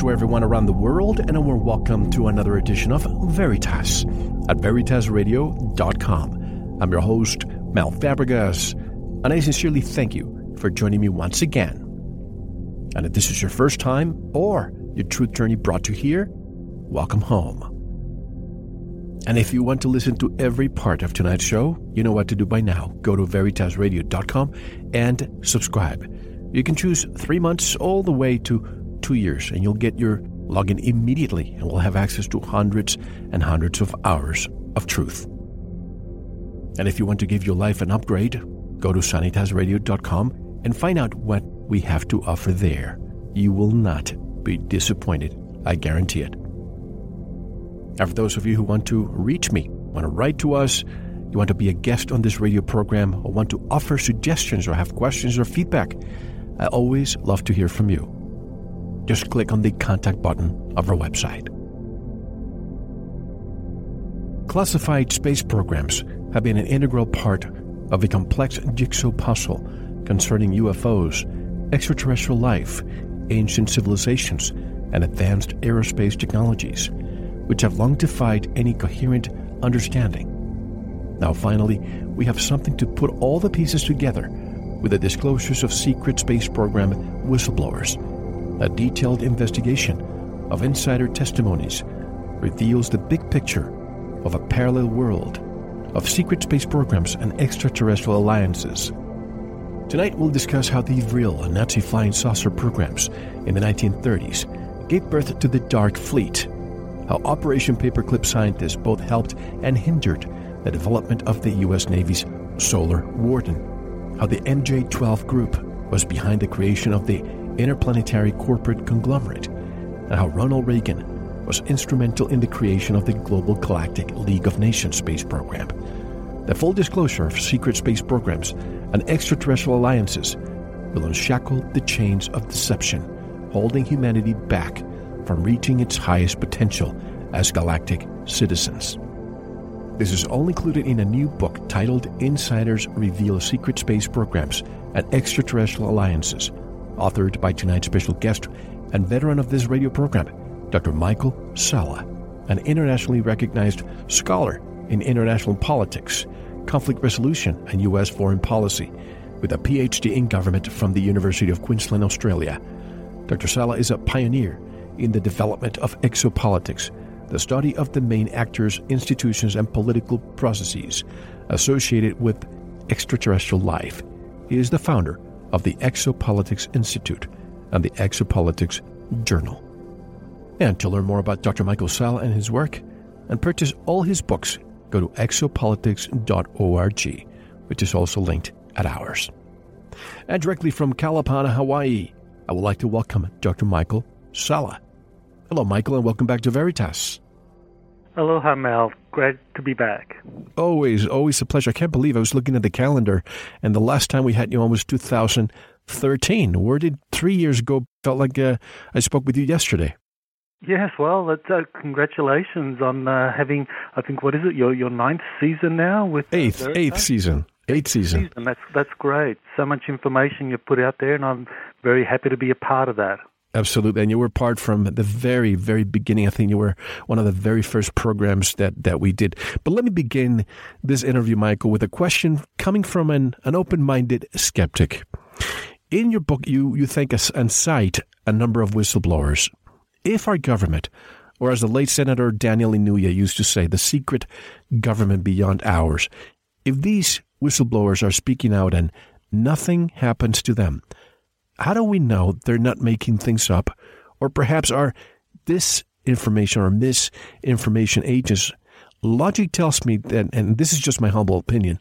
To everyone around the world, and a warm welcome to another edition of Veritas at VeritasRadio.com. I'm your host, Mel Fabregas, and I sincerely thank you for joining me once again. And if this is your first time or your truth journey brought you here, welcome home. And if you want to listen to every part of tonight's show, you know what to do by now. Go to VeritasRadio.com and subscribe. You can choose three months all the way to two years, and you'll get your login immediately and will have access to hundreds and hundreds of hours of truth. And if you want to give your life an upgrade, go to sanitasradio.com and find out what we have to offer there. You will not be disappointed, I guarantee it. Now, for those of you who want to reach me, want to write to us, you want to be a guest on this radio program, or want to offer suggestions or have questions or feedback, I always love to hear from you just click on the contact button of our website. Classified space programs have been an integral part of a complex jigsaw puzzle concerning UFOs, extraterrestrial life, ancient civilizations, and advanced aerospace technologies, which have long defied any coherent understanding. Now, finally, we have something to put all the pieces together with the disclosures of secret space program whistleblowers a detailed investigation of insider testimonies reveals the big picture of a parallel world of secret space programs and extraterrestrial alliances. Tonight we'll discuss how the real Nazi flying saucer programs in the 1930s gave birth to the Dark Fleet, how Operation Paperclip scientists both helped and hindered the development of the U.S. Navy's Solar Warden, how the MJ 12 group was behind the creation of the interplanetary corporate conglomerate, and how Ronald Reagan was instrumental in the creation of the Global Galactic League of Nations space program. The full disclosure of secret space programs and extraterrestrial alliances will unshackle the chains of deception, holding humanity back from reaching its highest potential as galactic citizens. This is all included in a new book titled Insiders Reveal Secret Space Programs and Extraterrestrial Alliances authored by tonight's special guest and veteran of this radio program, Dr. Michael Salla, an internationally recognized scholar in international politics, conflict resolution, and U.S. foreign policy, with a PhD in government from the University of Queensland, Australia. Dr. Salla is a pioneer in the development of exopolitics, the study of the main actors, institutions, and political processes associated with extraterrestrial life. He is the founder of the Exopolitics Institute and the Exopolitics Journal. And to learn more about Dr. Michael Salla and his work and purchase all his books, go to exopolitics.org, which is also linked at ours. And directly from Kalapana, Hawaii, I would like to welcome Dr. Michael Salla. Hello, Michael, and welcome back to Veritas. Aloha, Mel. Glad to be back. Always, always a pleasure. I can't believe I was looking at the calendar, and the last time we had you on was 2013. Where did three years go? Felt like uh, I spoke with you yesterday. Yes, well, uh, congratulations on uh, having, I think, what is it, your your ninth season now? with uh, Eighth, eighth season. Eighth season. season. That's, that's great. So much information you put out there, and I'm very happy to be a part of that. Absolutely. And you were part from the very, very beginning. I think you were one of the very first programs that, that we did. But let me begin this interview, Michael, with a question coming from an, an open minded skeptic. In your book, you, you thank us and cite a number of whistleblowers. If our government Or as the late Senator Daniel Inouye used to say, the secret government beyond ours. If these whistleblowers are speaking out and nothing happens to them, how do we know they're not making things up? Or perhaps are disinformation or misinformation agents? Logic tells me that, and this is just my humble opinion,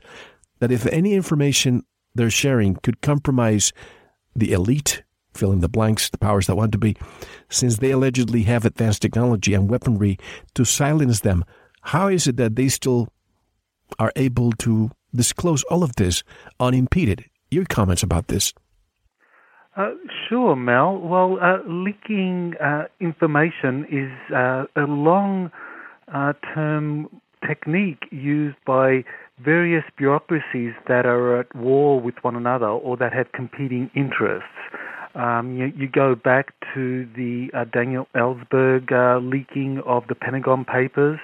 that if any information they're sharing could compromise the elite, fill in the blanks, the powers that want to be, since they allegedly have advanced technology and weaponry to silence them, how is it that they still are able to disclose all of this unimpeded? Your comments about this? Uh, sure, Mel. Well, uh, leaking uh, information is uh, a long uh, term technique used by various bureaucracies that are at war with one another or that have competing interests. Um, you, you, go back to the uh, Daniel Ellsberg leaking of the Pentagon Papers,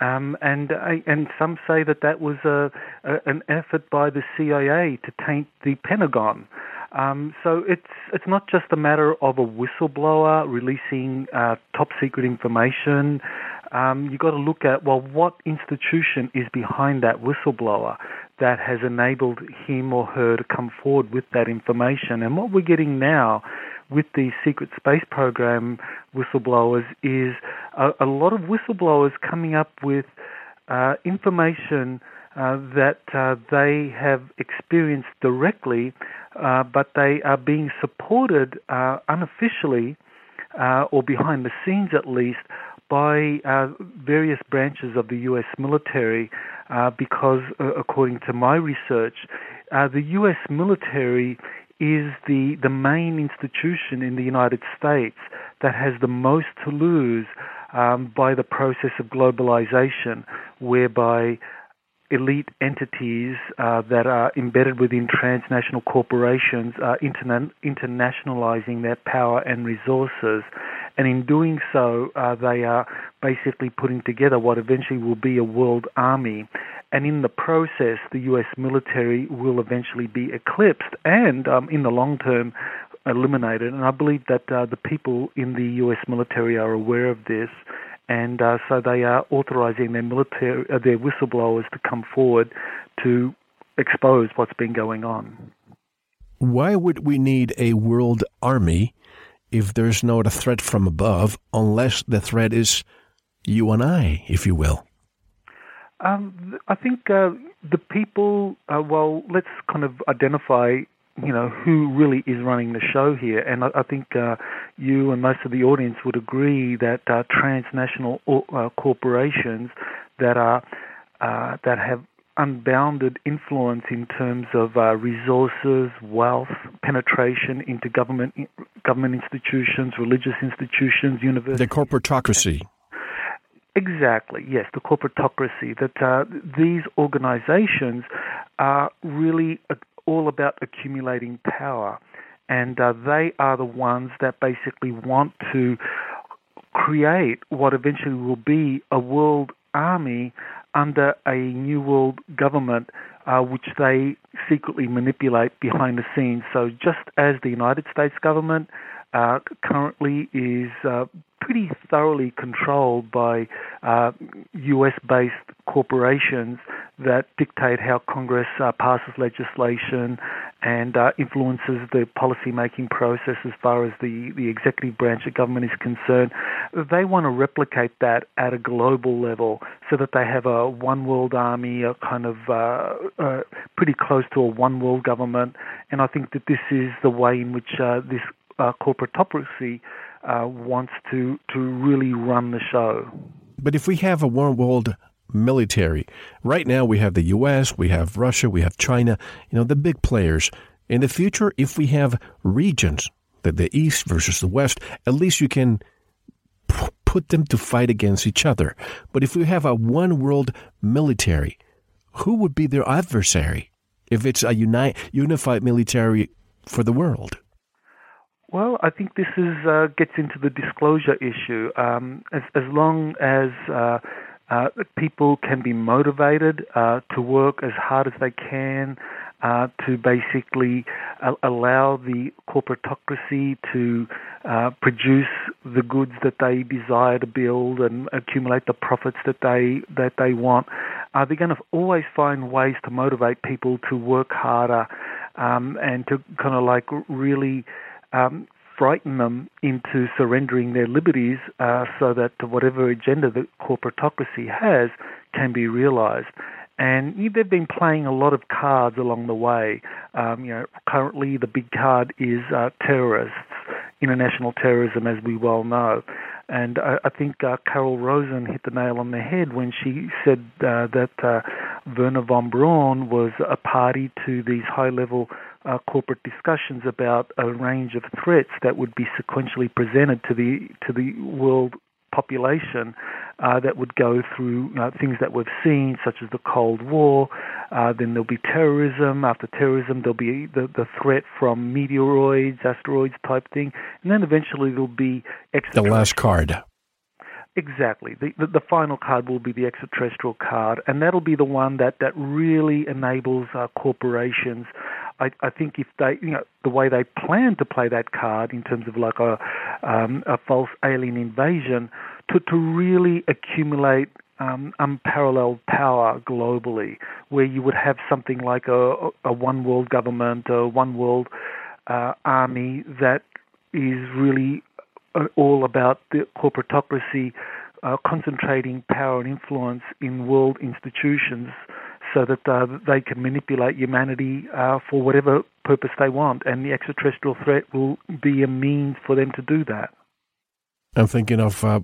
um, and and some say that that was a, a, an effort by the CIA to taint the Pentagon. Um, so it's it's not just a matter of a whistleblower releasing uh, top secret information um, you've got to look at well, what institution is behind that whistleblower that has enabled him or her to come forward with that information. And what we're getting now with the secret space program whistleblowers is a, a lot of whistleblowers coming up with uh, information. Uh, that uh, they have experienced directly, uh, but they are being supported uh, unofficially uh, or behind the scenes at least by various branches of the U.S. military because, according to my research, the U.S. military is the, the main institution in the United States that has the most to lose um, by the process of globalization, whereby elite entities uh, that are embedded within transnational corporations are interna- internationalizing their power and resources. And in doing so, uh, they are basically putting together what eventually will be a world army. And in the process, the US military will eventually be eclipsed and, um, in the long term, eliminated. And I believe that uh, the people in the US military are aware of this and uh, so they are authorising their military, uh, their whistleblowers to come forward to expose what's been going on. Why would we need a world army if there's not a threat from above, unless the threat is you and I, if you will? Um, I think uh, the people, uh, well, let's kind of identify you know who really is running the show here. And I, I think uh, you and most of the audience would agree that uh, transnational uh, corporations that are uh, that have unbounded influence in terms of uh, resources, wealth, penetration into government government institutions, religious institutions, universities. The corporatocracy. Exactly, yes, the corporatocracy. That uh, these organizations are really all about accumulating power, and uh, they are the ones that basically want to create what eventually will be a world army under a new world government, uh, which they secretly manipulate behind the scenes. So, just as the United States government uh, currently is uh, pretty thoroughly controlled by uh, US based corporations that dictate how Congress uh, passes legislation and uh, influences the policy making process as far as the, the executive branch of government is concerned. They want to replicate that at a global level so that they have a one world army, a kind of uh, uh, pretty close to a one world government. And I think that this is the way in which this corporatocracy uh, wants to to really run the show. But if we have a one world military, right now we have the U.S., we have Russia, we have China, you know, the big players. In the future, if we have regions, the, the East versus the West, at least you can put them to fight against each other. But if we have a one world military, who would be their adversary if it's a uni- unified military for the world? Well, I think this is uh, gets into the disclosure issue. Um, as as long as uh, uh, people can be motivated uh, to work as hard as they can uh, to basically uh, allow the corporatocracy to uh, produce the goods that they desire to build and accumulate the profits that they that they want. Uh, they're going to always find ways to motivate people to work harder um, and to kind of like really um, frighten them into surrendering their liberties uh, so that whatever agenda the corporatocracy has can be realized. And they've been playing a lot of cards along the way. Um, you know, currently the big card is uh, terrorists, international terrorism, as we well know. And I, I think uh, Carol Rosin hit the nail on the head when she said uh, that uh, Wernher von Braun was a party to these high-level uh, corporate discussions about a range of threats that would be sequentially presented to the to the world population uh, that would go through know, things that we've seen, such as the Cold War. Uh, then there'll be terrorism. After terrorism, there'll be the, the threat from meteoroids, asteroids type thing. And then eventually there'll be the last card. Exactly. The, the, the final card will be the extraterrestrial card, and that'll be the one that that really enables uh, corporations. I, I think if they, you know, the way they plan to play that card in terms of like a um, a false alien invasion, to to really accumulate um, unparalleled power globally, where you would have something like a, a one world government, a one world uh, army that is really uh, all about the corporatocracy uh, concentrating power and influence in world institutions so that uh, they can manipulate humanity uh, for whatever purpose they want. And the extraterrestrial threat will be a means for them to do that. I'm thinking of uh,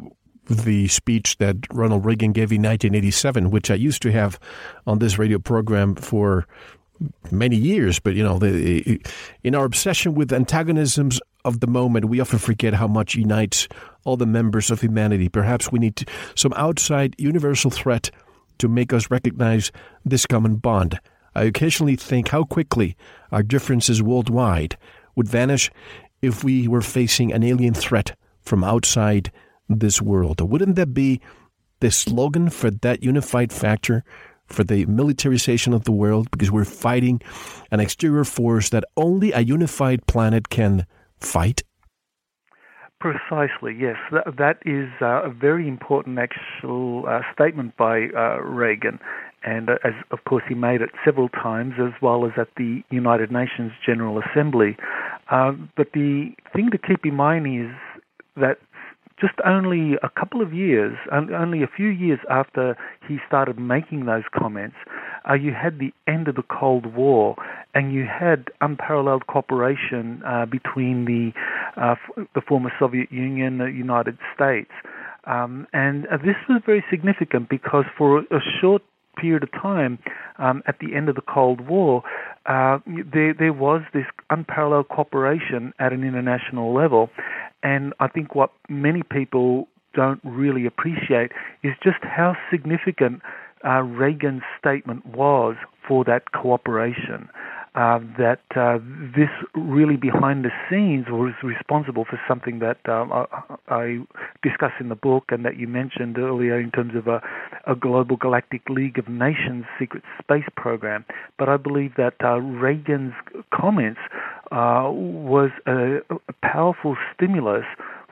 the speech that Ronald Reagan gave in 1987, which I used to have on this radio program for many years. But, you know, the, in our obsession with antagonisms of the moment, we often forget how much unites all the members of humanity. Perhaps we need some outside universal threat to make us recognize this common bond. I occasionally think how quickly our differences worldwide would vanish if we were facing an alien threat from outside this world. Wouldn't that be the slogan for that unified factor for the militarization of the world? Because we're fighting an exterior force that only a unified planet can fight? Precisely, yes. That, that is uh, a very important actual uh, statement by uh, Reagan. And uh, as of course he made it several times, as well as at the United Nations General Assembly. Uh, but the thing to keep in mind is that just only a couple of years, only a few years after he started making those comments, uh, you had the end of the Cold War, and you had unparalleled cooperation uh, between the uh, the former Soviet Union, and the United States, um, and uh, this was very significant because for a short period of time um, at the end of the Cold War, uh, there there was this unparalleled cooperation at an international level, and I think what many people don't really appreciate is just how significant uh, Reagan's statement was for that cooperation. Uh, that uh, this really behind the scenes was responsible for something that um, I, I discuss in the book and that you mentioned earlier in terms of a, a global galactic League of Nations secret space program. But I believe that uh, Reagan's comments uh, was a, a powerful stimulus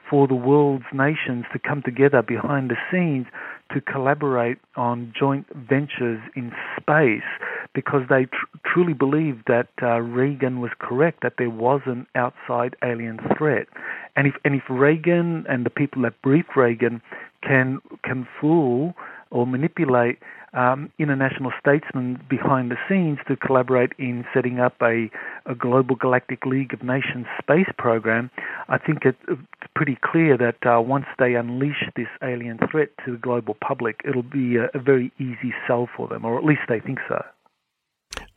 for the world's nations to come together behind the scenes to collaborate on joint ventures in space because they tr- truly believed that uh, Reagan was correct that there was an outside alien threat, and if and if Reagan and the people that briefed Reagan can can fool or manipulate um, international statesmen behind the scenes to collaborate in setting up a, a global galactic League of Nations space program, I think it, it's pretty clear that uh, once they unleash this alien threat to the global public, it'll be a, a very easy sell for them, or at least they think so.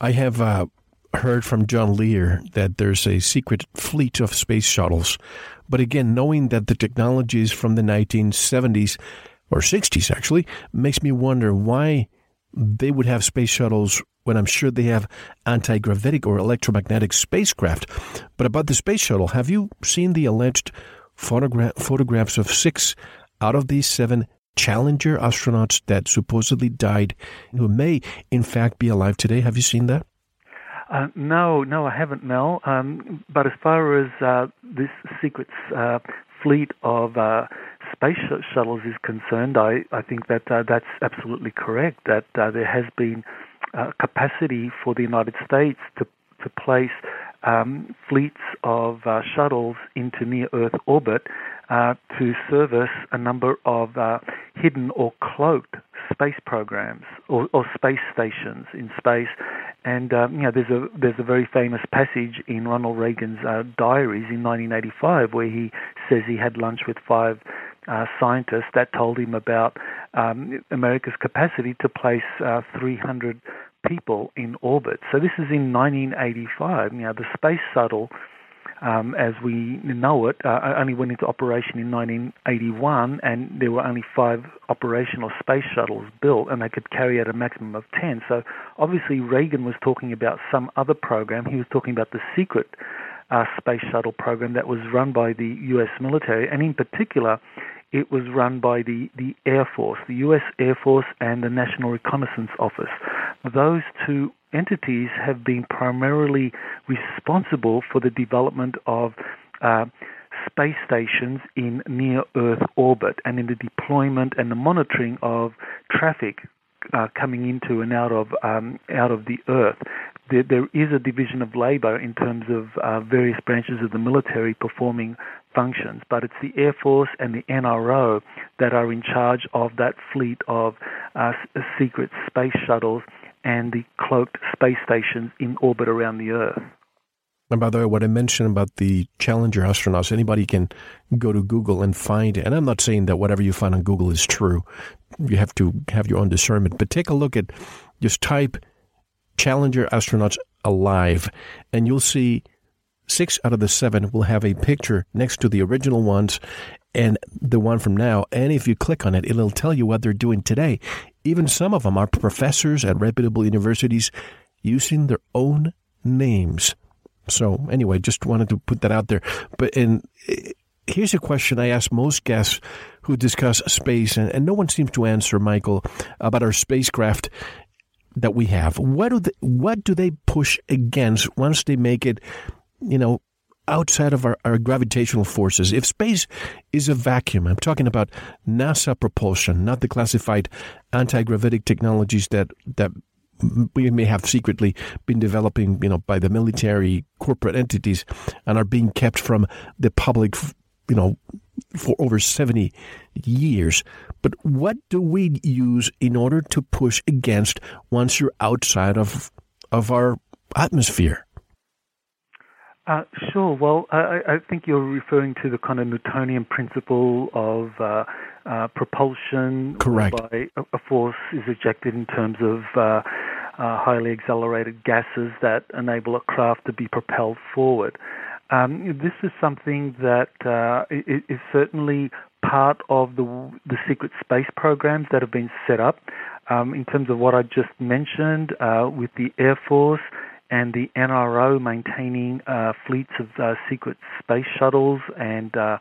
I have uh, heard from John Lear that there's a secret fleet of space shuttles. But again, knowing that the technology is from the 1970s, or 60s actually, makes me wonder why they would have space shuttles when I'm sure they have anti gravitic or electromagnetic spacecraft. But about the space shuttle, have you seen the alleged photogra- photographs of six out of these seven Challenger astronauts that supposedly died, who may in fact be alive today? Have you seen that? Uh, no, no, I haven't, Mel. Um, but as far as uh, this secret uh, fleet of uh, space shuttles is concerned, I, I think that uh, that's absolutely correct. That uh, there has been capacity for the United States to to place um, fleets of shuttles into near Earth orbit uh, to service a number of uh, hidden or cloaked space programs or, or, space stations in space. And um, you know, there's a there's a very famous passage in Ronald Reagan's uh, diaries in 1985 where he says he had lunch with five uh, scientists that told him about um, America's capacity to place uh, 300 people in orbit. So this is in 1985. You the space shuttle um, as we know it, uh, only went into operation in 1981, and there were only five operational space shuttles built, and they could carry out a maximum of 10. So obviously, Reagan was talking about some other program. He was talking about the secret uh, space shuttle program that was run by the U.S. military, and in particular, it was run by the, the Air Force, the U.S. Air Force, and the National Reconnaissance Office. Those two entities have been primarily responsible for the development of uh, space stations in near Earth orbit and in the deployment and the monitoring of traffic uh, coming into and out of um, out of the Earth. There, there is a division of labor in terms of uh, various branches of the military performing functions, but it's the Air Force and the NRO that are in charge of that fleet of uh, secret space shuttles and the cloaked space stations in orbit around the Earth. And by the way, what I mentioned about the Challenger astronauts, anybody can go to Google and find it. And I'm not saying that whatever you find on Google is true. You have to have your own discernment. But take a look at, just type Challenger astronauts alive, and you'll see six out of the seven will have a picture next to the original ones and the one from now. And if you click on it, it'll tell you what they're doing today. Even some of them are professors at reputable universities using their own names. So, anyway, just wanted to put that out there. But and eh, here's a question I ask most guests who discuss space, and, and no one seems to answer, Michael, about our spacecraft that we have. What do they, what do they push against once they make it, you know, outside of our, our gravitational forces. If space is a vacuum, I'm talking about NASA propulsion, not the classified anti-gravitic technologies that that we may have secretly been developing, you know, by the military corporate entities and are being kept from the public, you know, for over 70 years. But what do we use in order to push against once you're outside of of our atmosphere? Uh, sure. Well, I, I, think you're referring to the kind of Newtonian principle of uh, uh, propulsion. Correct. By a force is ejected in terms of uh, uh, highly accelerated gases that enable a craft to be propelled forward. Um, this is something that uh, is certainly part of the, the secret space programs that have been set up. Um, in terms of what I just mentioned uh, with the Air Force and the NRO maintaining uh, fleets of uh, secret space shuttles and uh,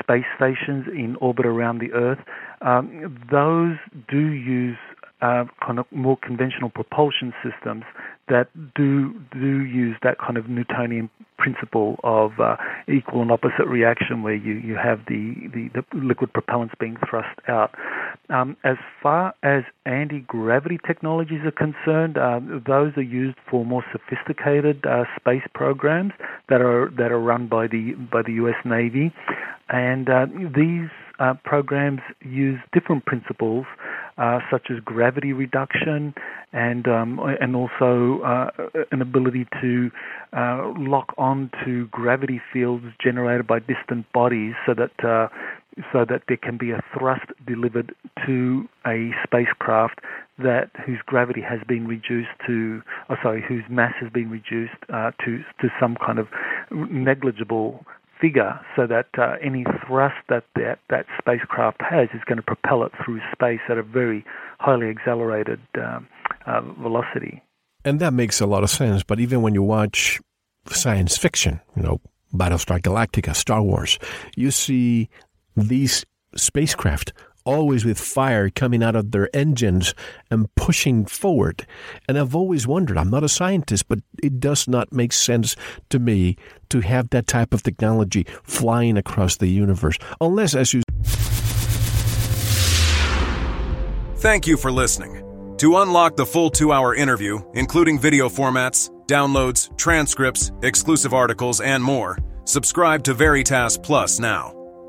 space stations in orbit around the Earth. Um, those do use kind of more conventional propulsion systems that do do use that kind of Newtonian principle of uh, equal and opposite reaction, where you, you have the, the, the liquid propellants being thrust out. Um, as far as anti gravity technologies are concerned, uh, those are used for more sophisticated uh, space programs that are that are run by the by the U.S. Navy, and uh, these uh, programs use different principles uh, such as gravity reduction and um, and also uh, an ability to uh, lock on to gravity fields generated by distant bodies, so that uh, so that there can be a thrust delivered to a spacecraft that whose gravity has been reduced to, oh, sorry, whose mass has been reduced uh, to to some kind of negligible so that uh, any thrust that, that that spacecraft has is going to propel it through space at a very highly accelerated um, uh, velocity. And that makes a lot of sense. But even when you watch science fiction, you know, Battlestar Galactica, Star Wars, you see these spacecraft always with fire coming out of their engines and pushing forward. And I've always wondered, I'm not a scientist, but it does not make sense to me to have that type of technology flying across the universe. Unless, as you Thank you for listening. To unlock the full two hour interview, including video formats, downloads, transcripts, exclusive articles, and more, subscribe to Veritas Plus now.